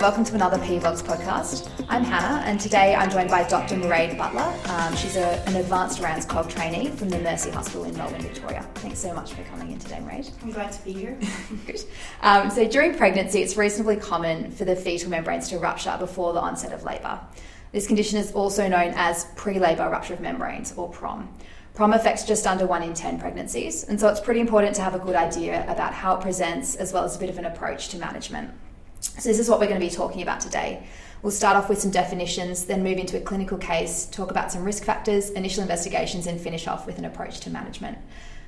Welcome to another PVOGS podcast. I'm Hannah, and today I'm joined by Dr. Mairead Butler. Um, she's a, an advanced RANZCOG trainee from the Mercy Hospital in Melbourne, Victoria. Thanks so much for coming in today, Mairead. I'm glad to be here. Good. Um, so during pregnancy, it's reasonably common for the fetal membranes to rupture before the onset of labour. This condition is also known as pre-labour rupture of membranes, or PROM. PROM affects just under 1 in 10 pregnancies, and so it's pretty important to have a good idea about how it presents as well as a bit of an approach to management. So, this is what we're going to be talking about today. We'll start off with some definitions, then move into a clinical case, talk about some risk factors, initial investigations, and finish off with an approach to management.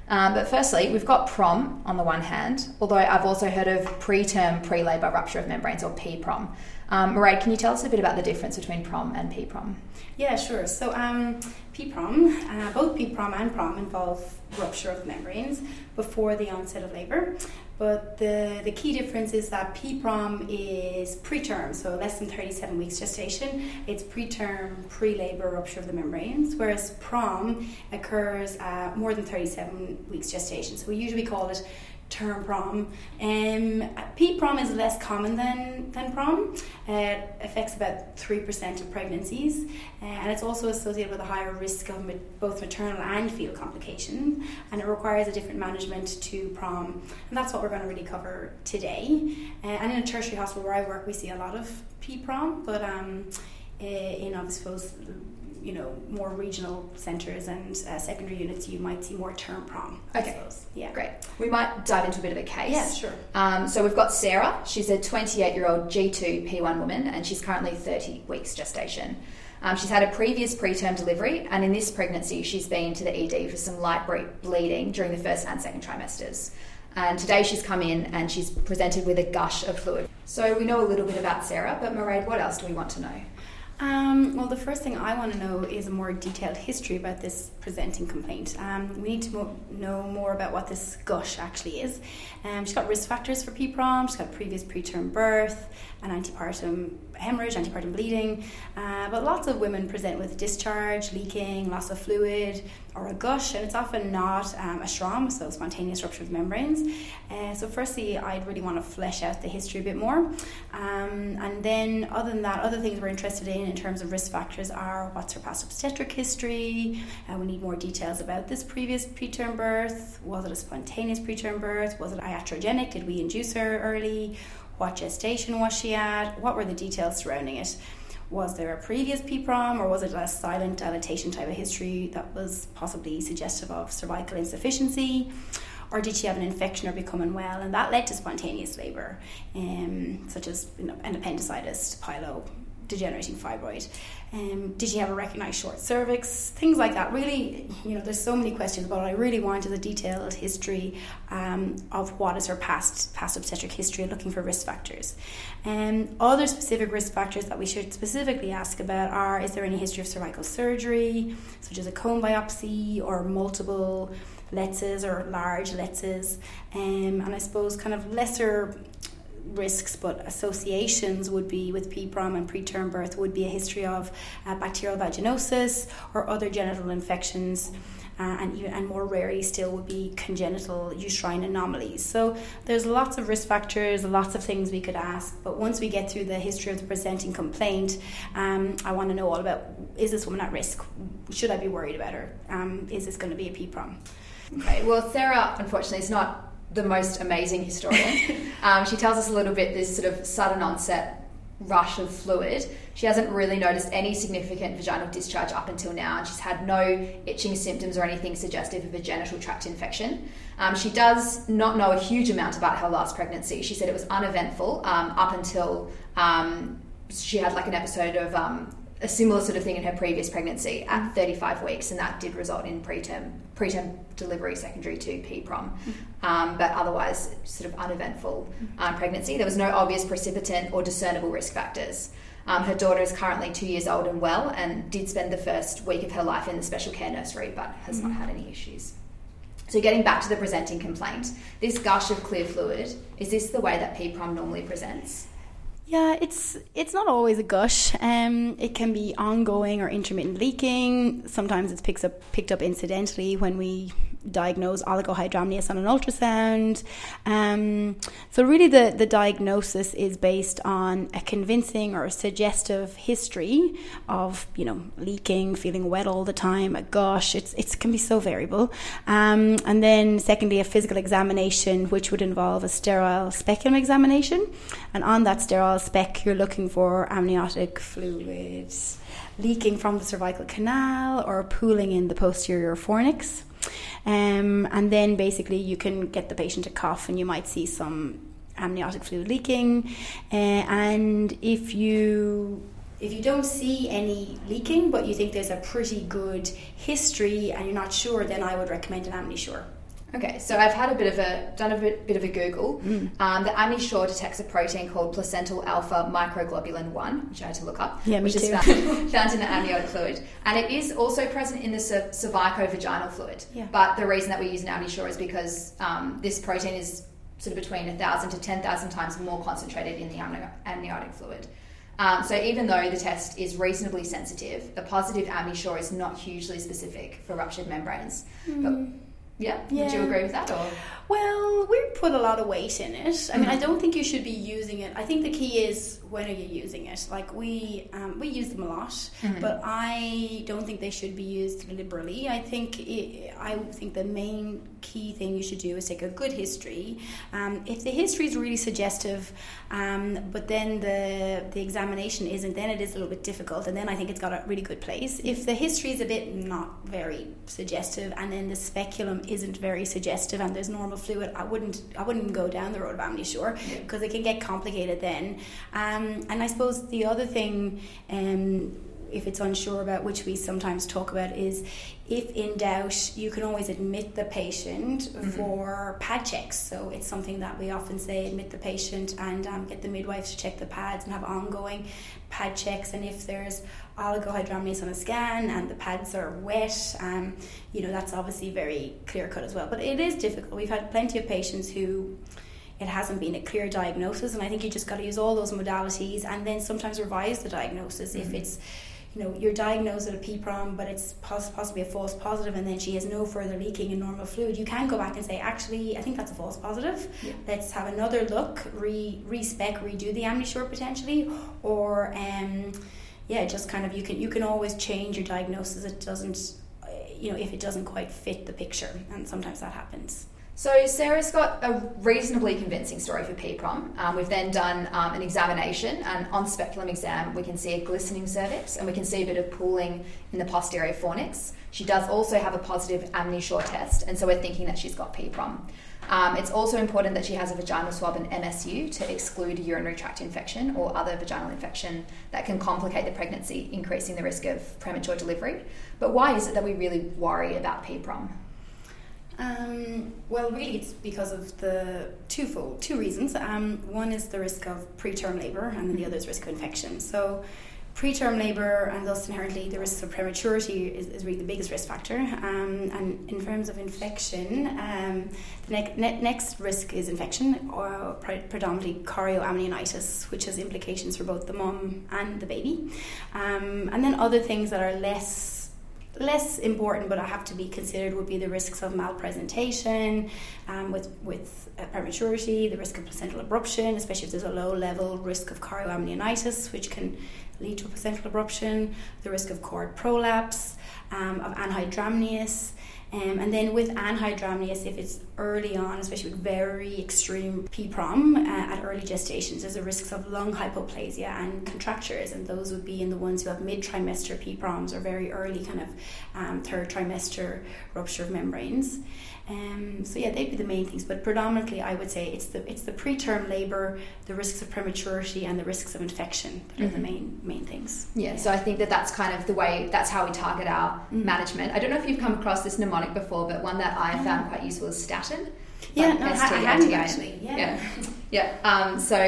Um, but firstly, we've got PROM on the one hand, although I've also heard of preterm pre labour rupture of membranes or PPROM. Um, Mairead, can you tell us a bit about the difference between PROM and PPROM? Yeah, sure. So, um, PPROM, uh, both PPROM and PROM involve rupture of membranes before the onset of labour. But the, the key difference is that PPROM is preterm, so less than 37 weeks gestation. It's preterm, pre labour rupture of the membranes, whereas PROM occurs at more than 37 weeks gestation. So we usually call it term prom. Um, P-prom is less common than, than prom. Uh, it affects about 3% of pregnancies uh, and it's also associated with a higher risk of both maternal and fetal complications and it requires a different management to prom and that's what we're going to really cover today. Uh, and in a tertiary hospital where I work we see a lot of P-prom but um, uh, in obviously you know more regional centres and uh, secondary units, you might see more term prom. Okay, yeah, great. We might dive into a bit of a case. Yeah, sure. Um, so we've got Sarah. She's a 28 year old G2 P1 woman, and she's currently 30 weeks gestation. Um, she's had a previous preterm delivery, and in this pregnancy, she's been to the ED for some light bleeding during the first and second trimesters. And today she's come in and she's presented with a gush of fluid. So we know a little bit about Sarah, but Mairead, what else do we want to know? Um, well, the first thing I want to know is a more detailed history about this presenting complaint. Um, we need to mo- know more about what this gush actually is. Um, she's got risk factors for PPROM, she's got previous preterm birth, an antepartum hemorrhage, antepartum bleeding, uh, but lots of women present with discharge, leaking, loss of fluid, or a gush, and it's often not um, a SROM, so spontaneous rupture of membranes. Uh, so, firstly, I'd really want to flesh out the history a bit more, um, and then other than that, other things we're interested in in terms of risk factors are what's her past obstetric history. Uh, we need more details about this previous preterm birth. Was it a spontaneous preterm birth? Was it iatrogenic? Did we induce her early? What gestation was she at? What were the details surrounding it? Was there a previous PPROM or was it a silent dilatation type of history that was possibly suggestive of cervical insufficiency? Or did she have an infection or become unwell? And that led to spontaneous labour, um, such as you know, an appendicitis, pyelo, degenerating fibroid. Um, did she have a recognised short cervix? Things like that. Really, you know, there's so many questions, but I really wanted a detailed history um, of what is her past past obstetric history, looking for risk factors. Um, other specific risk factors that we should specifically ask about are: is there any history of cervical surgery, such as a cone biopsy or multiple LLETZs or large LLETZs? Um, and I suppose kind of lesser risks, but associations would be with PPROM and preterm birth would be a history of uh, bacterial vaginosis or other genital infections. Uh, and and more rarely still would be congenital uterine anomalies. So there's lots of risk factors, lots of things we could ask. But once we get through the history of the presenting complaint, um, I want to know all about: is this woman at risk? Should I be worried about her? Um, is this going to be a PPROM? Okay. Well, Sarah, unfortunately, is not the most amazing historian. um, she tells us a little bit this sort of sudden onset rush of fluid. She hasn't really noticed any significant vaginal discharge up until now, and she's had no itching symptoms or anything suggestive of a genital tract infection. Um, she does not know a huge amount about her last pregnancy. She said it was uneventful um, up until um, she had like an episode of um, a similar sort of thing in her previous pregnancy at mm. 35 weeks, and that did result in preterm preterm delivery secondary to PPROM, mm-hmm. um, but otherwise sort of uneventful um, pregnancy. There was no obvious precipitant or discernible risk factors. Um, her daughter is currently two years old and well, and did spend the first week of her life in the special care nursery, but has mm-hmm. not had any issues. So, getting back to the presenting complaint, this gush of clear fluid is this the way that PPROM normally presents? Yeah, it's it's not always a gush. Um, it can be ongoing or intermittent leaking. Sometimes it's picks up picked up incidentally when we diagnose oligohydramnios on an ultrasound. Um, so really, the the diagnosis is based on a convincing or a suggestive history of you know leaking, feeling wet all the time, a gush. It's it can be so variable. Um, and then secondly, a physical examination, which would involve a sterile speculum examination, and on that sterile spec, you're looking for amniotic fluids leaking from the cervical canal or pooling in the posterior fornix. Um, and then basically you can get the patient to cough and you might see some amniotic fluid leaking. Uh, and if you if you don't see any leaking, but you think there's a pretty good history and you're not sure, then I would recommend an AmniSure. Okay, so I've had a bit of a done a bit, bit of a Google. Mm. Um, the AmniSure detects a protein called placental alpha microglobulin one, which I had to look up, yeah, which is found, found, in the amniotic fluid, and it is also present in the cervicovaginal fluid. Yeah. But the reason that we use an AmniSure is because um, this protein is sort of between a thousand to ten thousand times more concentrated in the amniotic fluid. Um, so even though the test is reasonably sensitive, the positive AmniSure is not hugely specific for ruptured membranes. Mm. But. Yeah. yeah. Would you agree with that or? Well, we put a lot of weight in it. I mean, I mm-hmm. don't think you should be using it. I think the key is when are you using it? Like we um, we use them a lot, mm-hmm. but I don't think they should be used liberally. I think it, I think the main key thing you should do is take a good history. Um, if the history is really suggestive, um, but then the the examination isn't, then it is a little bit difficult, and then I think it's got a really good place. If the history is a bit not very suggestive, and then the speculum isn't very suggestive, and there's normal fluid, I wouldn't I wouldn't go down the road of AmniSure because it can get complicated then. Um, and I suppose the other thing. Um, if it's unsure about, which we sometimes talk about, is if in doubt, you can always admit the patient mm-hmm. for pad checks. So it's something that we often say admit the patient and um, get the midwives to check the pads and have ongoing pad checks. And if there's oligohydramnios on a scan and the pads are wet, um, you know, that's obviously very clear cut as well. But it is difficult. We've had plenty of patients who it hasn't been a clear diagnosis, and I think you just got to use all those modalities and then sometimes revise the diagnosis mm-hmm. if it's you know, you're diagnosed with a PPROM, but it's possibly a false positive, and then she has no further leaking in normal fluid, you can go back and say, actually, I think that's a false positive. Yeah. Let's have another look, re respec, redo the AmniSure potentially, or um, yeah, just kind of you can you can always change your diagnosis. It doesn't, you know, if it doesn't quite fit the picture, and sometimes that happens. So Sarah's got a reasonably convincing story for PPROM. Um, we've then done um, an examination, and on speculum exam, we can see a glistening cervix, and we can see a bit of pooling in the posterior fornix. She does also have a positive AmniSure test, and so we're thinking that she's got PPROM. Um, it's also important that she has a vaginal swab and MSU to exclude urinary tract infection or other vaginal infection that can complicate the pregnancy, increasing the risk of premature delivery. But why is it that we really worry about PPROM? Um, well, really, it's because of the twofold, two reasons. Um, one is the risk of preterm labour, and then the other is risk of infection. So, preterm labour and thus inherently the risk of prematurity is, is really the biggest risk factor. Um, and in terms of infection, um, the ne- ne- next risk is infection, or pre- predominantly chorioamnionitis, which has implications for both the mum and the baby. Um, and then other things that are less less important but I have to be considered would be the risks of malpresentation um, with, with uh, prematurity, the risk of placental abruption, especially if there's a low level risk of chorioamnionitis, which can lead to a placental abruption, the risk of cord prolapse, um, of anhydramnios, um, and then with anhydramnios, if it's early on, especially with very extreme PPROM uh, at early gestations, there's a risk of lung hypoplasia and contractures, and those would be in the ones who have mid trimester PPROMs or very early kind of um, third trimester rupture of membranes. Um, so yeah, they'd be the main things, but predominantly I would say it's the it's the preterm labour, the risks of prematurity, and the risks of infection that mm-hmm. are the mm-hmm. main main things. Yeah, yeah, so I think that that's kind of the way that's how we target our mm-hmm. management. I don't know if you've come across this mnemonic before, but one that I found quite useful is statin. Yeah, no, I, haven't actually. Yeah. Yeah. yeah. Um, so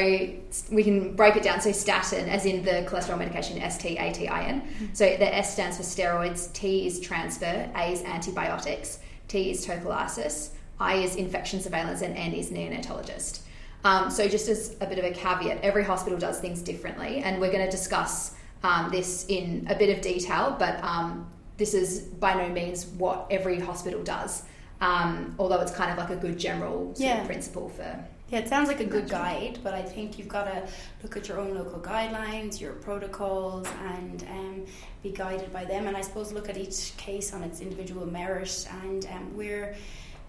we can break it down. So statin, as in the cholesterol medication, S T A T I N. Mm-hmm. So the S stands for steroids, T is transfer, A is antibiotics. T is tocolysis, I is infection surveillance, and N is neonatologist. Um, so, just as a bit of a caveat, every hospital does things differently, and we're going to discuss um, this in a bit of detail, but um, this is by no means what every hospital does. Um, although it's kind of like a good general Yeah. principle for Yeah, it sounds like a good guide, but I think you've got to look at your own local guidelines, your protocols, and um, be guided by them. And I suppose look at each case on its individual merit. And um, we're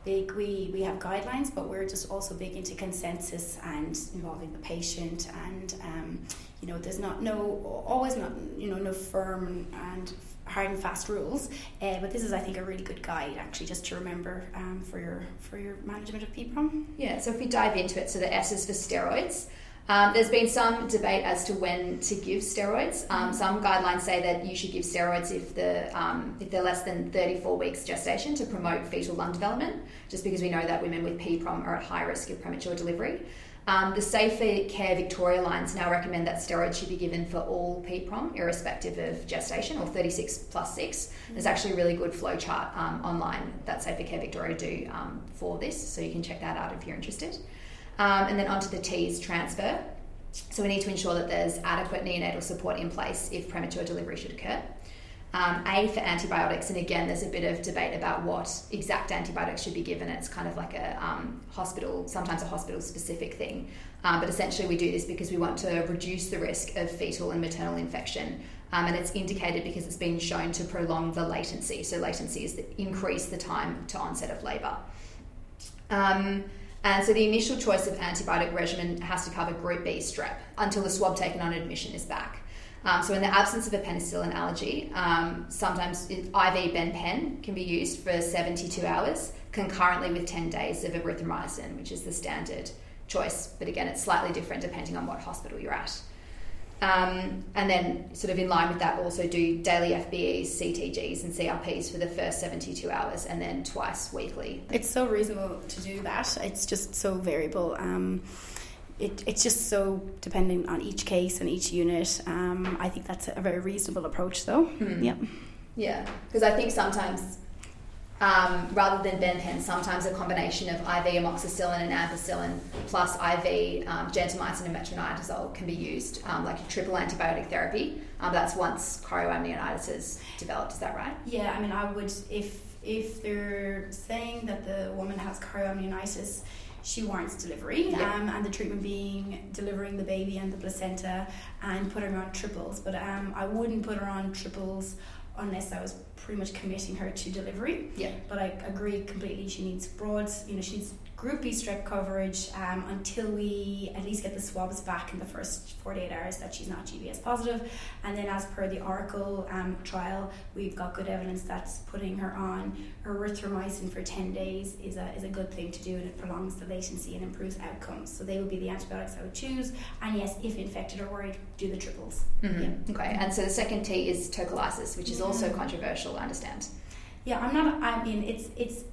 big, we, we have guidelines, but we're just also big into consensus and involving the patient. And um, you know, there's not no always not you know no firm and hard and fast rules. Uh, but this is, I think, a really good guide actually, just to remember um, for your for your management of PPROM. Yeah, so if we dive into it, so the S is for steroids. Um, there's been some debate as to when to give steroids. Um, some guidelines say that you should give steroids if the um, if they're less than 34 weeks gestation to promote fetal lung development, just because we know that women with PPROM are at high risk of premature delivery. Um, the Safer Care Victoria lines now recommend that steroids should be given for all PPROM, irrespective of gestation or 36 plus 6. There's actually a really good flowchart um, online that Safer Care Victoria do um, for this, so you can check that out if you're interested. Um, and then onto the T's transfer. So we need to ensure that there's adequate neonatal support in place if premature delivery should occur. Um, a for antibiotics, and again, there's a bit of debate about what exact antibiotics should be given. It's kind of like a um, hospital, sometimes a hospital specific thing. Um, but essentially, we do this because we want to reduce the risk of fetal and maternal infection. Um, and it's indicated because it's been shown to prolong the latency. So, latency is the increase the time to onset of labour. Um, and so the initial choice of antibiotic regimen has to cover group B strep until the swab taken on admission is back. Um, so in the absence of a penicillin allergy, um, sometimes IV benpen can be used for 72 hours concurrently with 10 days of erythromycin, which is the standard choice. But again, it's slightly different depending on what hospital you're at. Um, and then, sort of in line with that, also do daily FBEs, CTGs, and CRPs for the first 72 hours and then twice weekly. It's so reasonable to do that. It's just so variable. Um, it, it's just so dependent on each case and each unit. Um, I think that's a very reasonable approach, though. Hmm. Yep. Yeah, because I think sometimes, um, rather than benpen, sometimes a combination of IV amoxicillin and ampicillin plus IV um, gentamicin and metronidazole can be used, um, like a triple antibiotic therapy. Um, that's once chorioamnionitis is developed. Is that right? Yeah, I mean, I would if if they're saying that the woman has chorioamnionitis, she warrants delivery, Yeah. um, and the treatment being delivering the baby and the placenta and putting her on triples. But um, I wouldn't put her on triples unless I was pretty much committing her to delivery. Yeah. But I agree completely. She needs broad, you know, she needs group B strep coverage um, until we at least get the swabs back in the first 48 hours that she's not GBS positive. And then, as per the Oracle um, trial, we've got good evidence that putting her on erythromycin for 10 days is a, is a good thing to do and it prolongs the latency and improves outcomes. So, they would be the antibiotics I would choose. And yes, if infected or worried, do the triples. Mm-hmm. Okay, and so the second T is tocolysis, which is also controversial, Understand. Yeah, I'm not. I mean, it's it's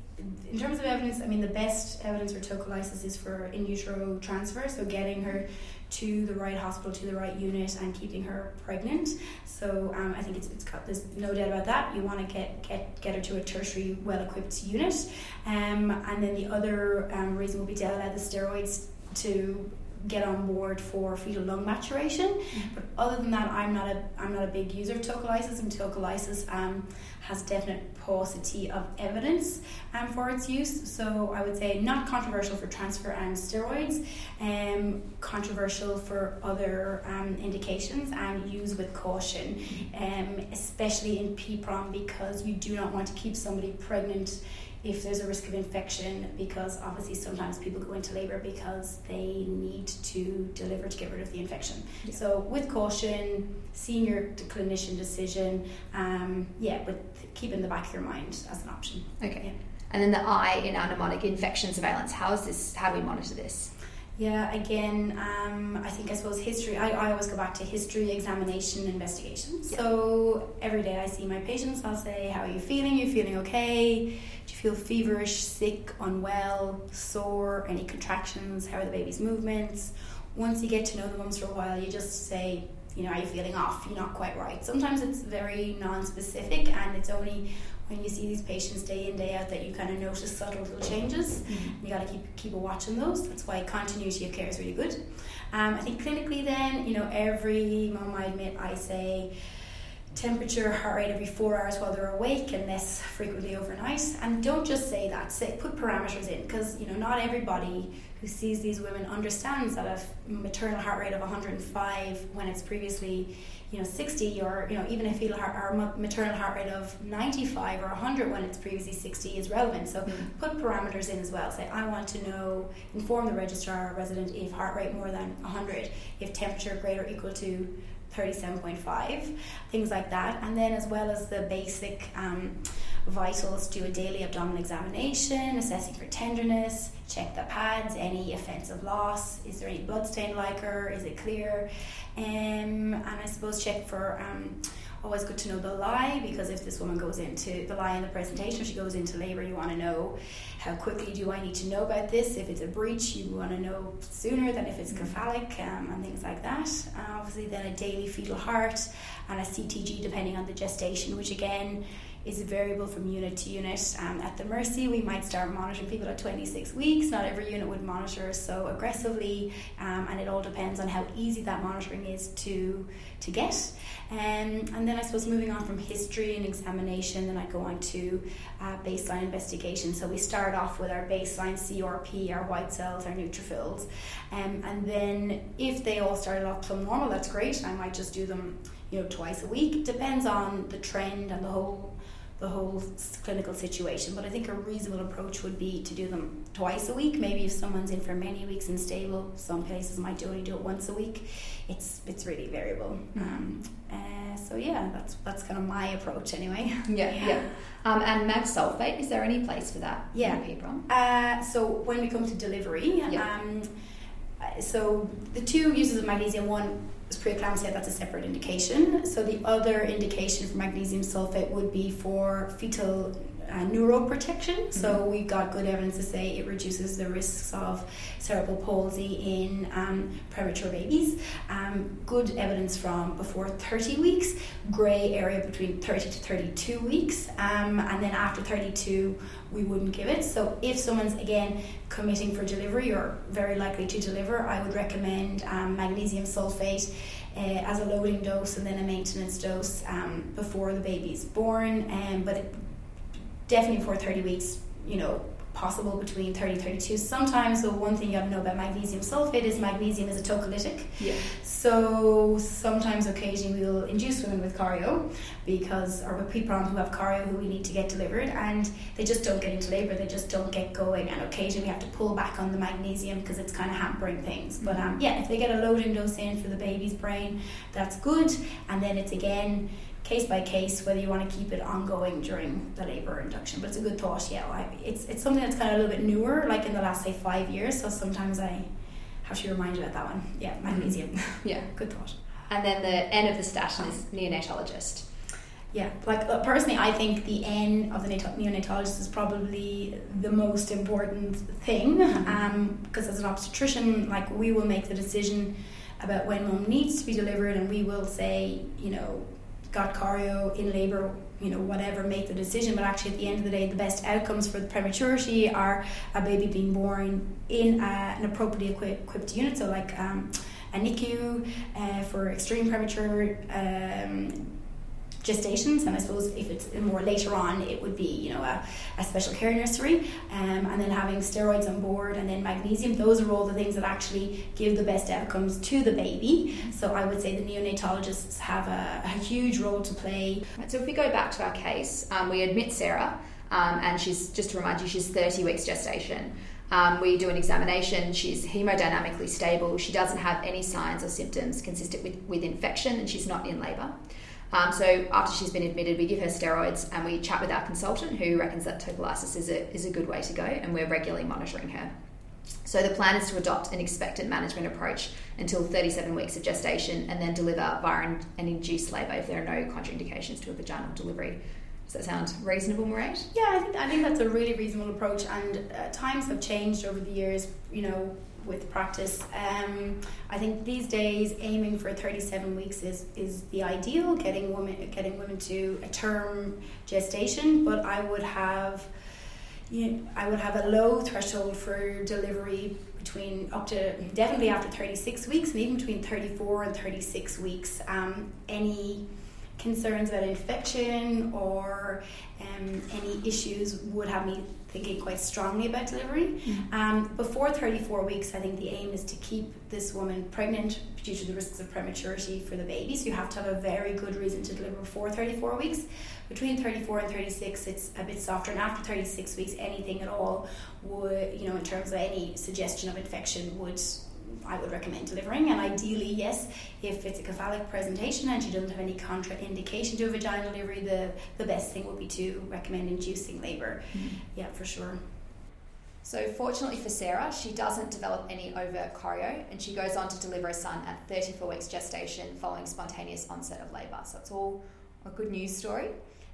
in terms of evidence. I mean, the best evidence for tocolysis is for in utero transfer, so getting her to the right hospital, to the right unit, and keeping her pregnant. So um, I think it's, it's there's no doubt about that. You want to get get get her to a tertiary, well-equipped unit, um, and then the other um, reason will be to allow the steroids to get on board for fetal lung maturation. But other than that, I'm not a I'm not a big user of tocolysis, and tocolysis um, has definite paucity of evidence um, for its use. So I would say not controversial for transfer and steroids, um, controversial for other um, indications, and use with caution, um, especially in PPROM because you do not want to keep somebody pregnant if there's a risk of infection because obviously sometimes people go into labor because they need to deliver to get rid of the infection Yeah. so with caution senior clinician decision um, yeah but keep in the back of your mind as an option Okay. Yeah. And then the I in mnemonic infection surveillance. How is this? How do we monitor this? Yeah, again, um, I think I suppose history, I, I always go back to history, examination, investigation. Yeah. So every day I see my patients, I'll say, How are you feeling? You feeling okay? Do you feel feverish, sick, unwell, sore? Any contractions? How are the baby's movements? Once you get to know the mums for a while, you just say, you know, are you feeling off? You're not quite right. Sometimes it's very non-specific, and it's only when you see these patients day in day out that you kind of notice subtle little changes. You got to keep keep a watch on those. That's why continuity of care is really good. Um, I think clinically, then you know, every mom I admit, I say temperature, heart rate every four hours while they're awake, and less frequently overnight. And don't just say that. Say put parameters in because you know not everybody who sees these women understands that a maternal heart rate of 105 when it's previously you know 60 or you know even a fetal heart or maternal heart rate of 95 or 100 when it's previously 60 is relevant so mm. put parameters in as well say i want to know inform the registrar or resident if heart rate more than 100 if temperature greater or equal to 37.5 things like that. And then as well as the basic um, vitals do a daily abdominal examination assessing for tenderness check the pads any offensive loss is there any blood stain liquor is it clear? Um, and I suppose check for um, always good to know the lie because if this woman goes into the lie in the presentation, she goes into labour, you want to know how quickly do I need to know about this. If it's a breech, you want to know sooner than if it's mm-hmm. cephalic um, and things like that. Uh, obviously, then a daily fetal heart and a CTG depending on the gestation, which again is variable from unit to unit. Um, at the Mercy, we might start monitoring people at 26 weeks. Not every unit would monitor so aggressively, um, and it all depends on how easy that monitoring is to to get. Um, and then I suppose moving on from history and examination, then I go on to uh, baseline investigation. So we start off with our baseline CRP, our white cells, our neutrophils, um, and then if they all started off plumb normal, that's great. I might just do them, you know, twice a week. It depends on the trend and the whole the whole clinical situation. But I think a reasonable approach would be to do them twice a week. Maybe if someone's in for many weeks and stable, some places might only do it once a week. It's it's really variable. Um, uh, so yeah, that's that's kind of my approach anyway. Yeah, yeah. Um, and mag sulfate, is there any place for that? Yeah. Uh, so when we come to delivery, yeah. um, so the two uses of magnesium, one preeclampsia, that's a separate indication. So the other indication for magnesium sulfate would be for fetal uh, neuroprotection. Mm-hmm. So we've got good evidence to say it reduces the risks of cerebral palsy in um, premature babies. Um, good evidence from before 30 weeks, grey area between 30 to 32 weeks, um, and then after 32 we wouldn't give it. So if someone's again committing for delivery or very likely to deliver, I would recommend um, magnesium sulfate. Uh, as a loading dose and then a maintenance dose um, before the baby's born. Um, but it, definitely before 30 weeks, you know, possible between 30 32 sometimes the one thing you have to know about magnesium sulfate is magnesium is a tocolytic. Yeah. so sometimes occasionally we'll induce women with chorio because or with pre-prom who have chorio who we need to get delivered and they just don't get into labor they just don't get going. And occasionally we have to pull back on the magnesium because it's kind of hampering things. But um, yeah if they get a loading dose in for the baby's brain that's good. And then it's again case by case whether you want to keep it ongoing during the labour induction. But it's a good thought, yeah. I, it's it's something that's kind of a little bit newer, like in the last say five years. So sometimes I have to remind you about that one. Yeah, magnesium. Mm-hmm. Yeah, good thought. And then the N of the statin is neonatologist. Yeah, like uh, personally, I think the N of the neonatologist is probably the most important thing. Mm-hmm. Um, because as an obstetrician, like we will make the decision about when mom needs to be delivered, and we will say, you know, got chorio in labour, you know, whatever, make the decision. But actually, at the end of the day, the best outcomes for the prematurity are a baby being born in a, an appropriately equipped unit, so like um, a NICU uh, for extreme premature um, gestations and I suppose if it's more later on it would be you know a, a special care nursery um, and then having steroids on board and then magnesium those are all the things that actually give the best outcomes to the baby so I would say the neonatologists have a, a huge role to play so if we go back to our case um, we admit Sarah um, and she's just to remind you she's 30 weeks gestation um, we do an examination. She's hemodynamically stable. She doesn't have any signs or symptoms consistent with, with infection, and she's not in labour. Um, so after she's been admitted, we give her steroids and we chat with our consultant who reckons that tocolysis is a, is a good way to go, and we're regularly monitoring her. So the plan is to adopt an expectant management approach until 37 weeks of gestation and then deliver via an, induced labour if there are no contraindications to a vaginal delivery. Does that sound reasonable, Mairead? Yeah, I think, I think that's a really reasonable approach, and uh, times have changed over the years. You know, with practice. Um, I think these days aiming for 37 weeks is, is the ideal, getting women getting women to a term gestation. But I would have, you know, I would have a low threshold for delivery between up to definitely after 36 weeks and even between 34 and 36 weeks. Um, any concerns about infection or um, any issues would have me thinking quite strongly about delivery. Mm. Um, before 34 weeks, I think the aim is to keep this woman pregnant due to the risks of prematurity for the baby. So you have to have a very good reason to deliver before 34 weeks. Between 34 and 36, it's a bit softer, and after 36 weeks, anything at all would, you know, in terms of any suggestion of infection, would I would recommend delivering. And ideally, yes, if it's a cephalic presentation and she doesn't have any contraindication to a vaginal delivery, the, the best thing would be to recommend inducing labor. Mm-hmm. Yeah, for sure. So, fortunately for Sarah, she doesn't develop any overt chorio and she goes on to deliver a son at 34 weeks gestation following spontaneous onset of labour. So, it's all a good news story.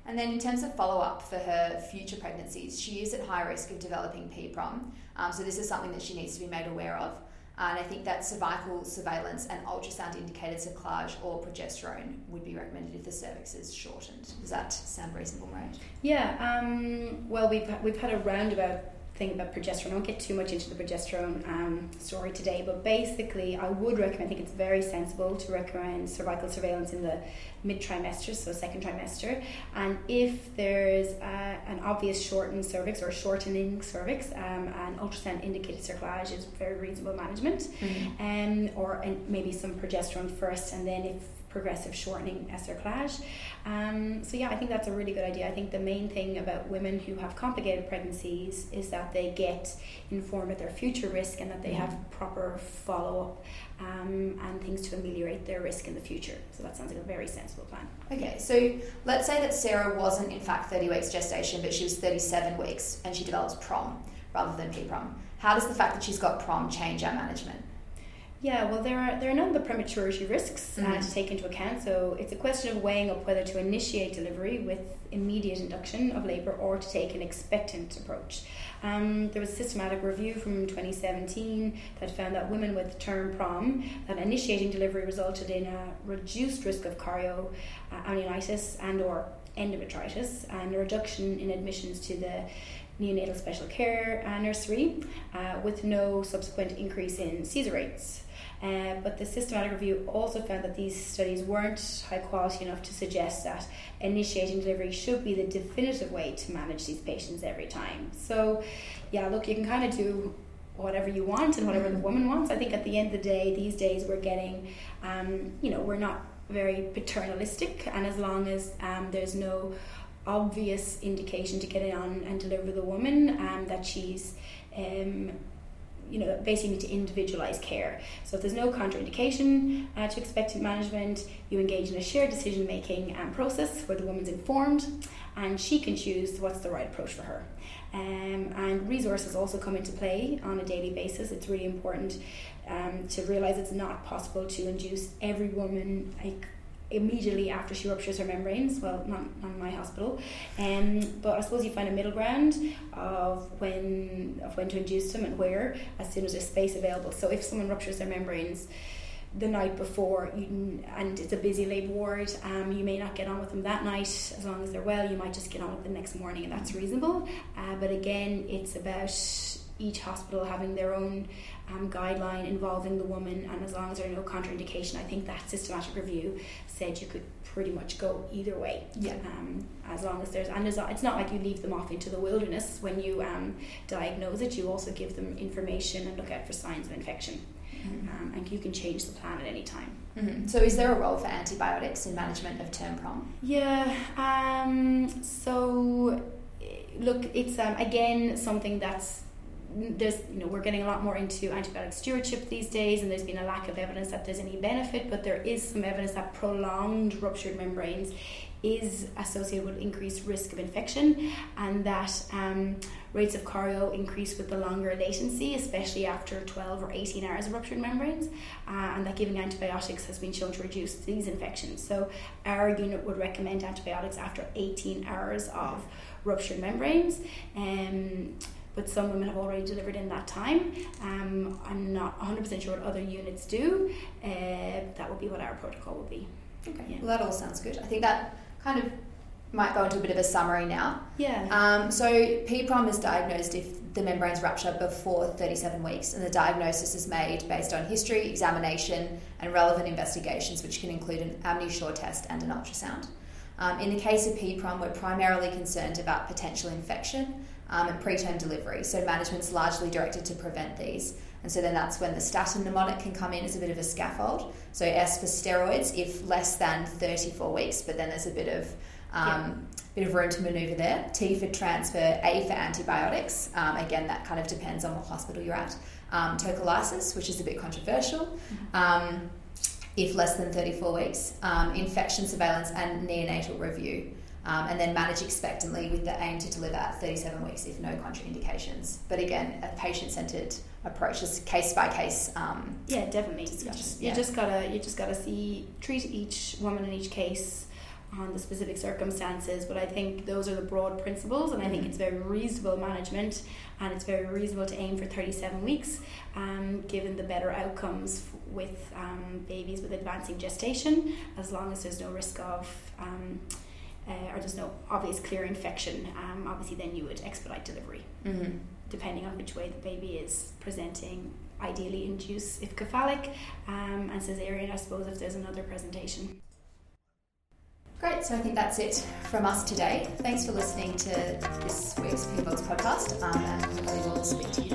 And then, in terms of follow up for her future pregnancies, she is at high risk of developing PPROM. Um, so, this is something that she needs to be made aware of. And I think that cervical surveillance and ultrasound indicated cerclage or progesterone would be recommended if the cervix is shortened. Does that sound reasonable, Mairead? Yeah, um, well, we've, we've had a roundabout thing about progesterone. I won't get too much into the progesterone um, story today, but basically, I would recommend, I think it's very sensible to recommend cervical surveillance in the mid trimester, so second trimester. And if there's uh, an obvious shortened cervix or shortening cervix, um, an ultrasound indicated cerclage is very reasonable management, mm-hmm. um, or and maybe some progesterone first, and then if progressive shortening cerclage. Um, so yeah, I think that's a really good idea. I think the main thing about women who have complicated pregnancies is that they get informed of their future risk and that they have mm-hmm. proper follow up um, and things to ameliorate their risk in the future. So that sounds like a very sensible plan. Okay, so let's say that Sarah wasn't in fact 30 weeks gestation, but she was 37 weeks and she develops PROM rather than PPROM. How does the fact that she's got PROM change our management? Yeah, well, there are there are none of the prematurity risks uh, mm-hmm. to take into account. So it's a question of weighing up whether to initiate delivery with immediate induction of labour or to take an expectant approach. Um, there was a systematic review from 2017 that found that women with term prom that initiating delivery resulted in a reduced risk of chorio, uh, amnionitis, and or endometritis, and a reduction in admissions to the neonatal special care uh, nursery, uh, with no subsequent increase in Caesar rates. Uh, but the systematic review also found that these studies weren't high quality enough to suggest that initiating delivery should be the definitive way to manage these patients every time. So, yeah, look, you can kind of do whatever you want and whatever the woman wants. I think at the end of the day, these days we're getting, um, you know, we're not very paternalistic, and as long as um, there's no obvious indication to get it on and deliver the woman um, that she's um, you know, basically need to individualize care. So if there's no contraindication uh, to expectant management, you engage in a shared decision making um, process where the woman's informed and she can choose what's the right approach for her. Um, and resources also come into play on a daily basis. It's really important um, to realize it's not possible to induce every woman like immediately after she ruptures her membranes. Well, not, in my hospital, um, but I suppose you find a middle ground of when of when to induce them and where as soon as there's space available. So if someone ruptures their membranes the night before you, and it's a busy labour ward, um, you may not get on with them that night as long as they're well. You might just get on with them the next morning, and that's reasonable. Uh, but again, it's about each hospital having their own um, guideline involving the woman, and as long as there are no contraindication, I think that systematic review said you could pretty much go either way. Yeah. Um, as long as there's and there's, it's not like you leave them off into the wilderness when you um, diagnose it. You also give them information and look out for signs of infection. Mm-hmm. Um, and you can change the plan at any time. Mm-hmm. So, is there a role for antibiotics in management of term prom? Yeah. Um, so, look, it's um, again something that's there's you know we're getting a lot more into antibiotic stewardship these days and there's been a lack of evidence that there's any benefit but there is some evidence that prolonged ruptured membranes is associated with increased risk of infection and that um, rates of chorio increase with the longer latency especially after 12 or 18 hours of ruptured membranes uh, and that giving antibiotics has been shown to reduce these infections. So our unit would recommend antibiotics after 18 hours of ruptured membranes. Um, but some women have already delivered in that time. Um, I'm not 100% sure what other units do. Uh, that would be what our protocol would be. Okay, yeah. well, that all sounds good. I think that kind of might go into a bit of a summary now. Yeah. Um, so PPROM is diagnosed if the membranes rupture before 37 weeks, and the diagnosis is made based on history, examination, and relevant investigations, which can include an amnion test and an ultrasound. Um, in the case of PPROM, we're primarily concerned about potential infection um, and preterm delivery, so management's largely directed to prevent these. And so then that's when the statin mnemonic can come in as a bit of a scaffold. So S for steroids if less than 34 weeks, but then there's a bit of um, yeah. bit of room to manoeuvre there. T for transfer, A for antibiotics. Um, again, that kind of depends on what hospital you're at. Um, tocolysis, which is a bit controversial. Mm-hmm. Um, if less than 34 weeks, um, infection surveillance and neonatal review. Um, and then manage expectantly with the aim to deliver at 37 weeks if no contraindications. But again, a patient centered approach, just case by case. Um, yeah, definitely. Discussion. You just, you just gotta you just gotta see treat each woman in each case on the specific circumstances, but I think those are the broad principles, and I think mm-hmm. it's very reasonable management, and it's very reasonable to aim for 37 weeks, um, given the better outcomes f- with um, babies with advancing gestation, as long as there's no risk of. Um, uh, or there's no obvious clear infection, um, obviously then you would expedite delivery, mm-hmm. depending on which way the baby is presenting. Ideally, induce if cephalic, um, and cesarean, I suppose, if there's another presentation. Great, so I think that's it from us today. Thanks for listening to this week's PVOGS podcast, um, and we'll speak to you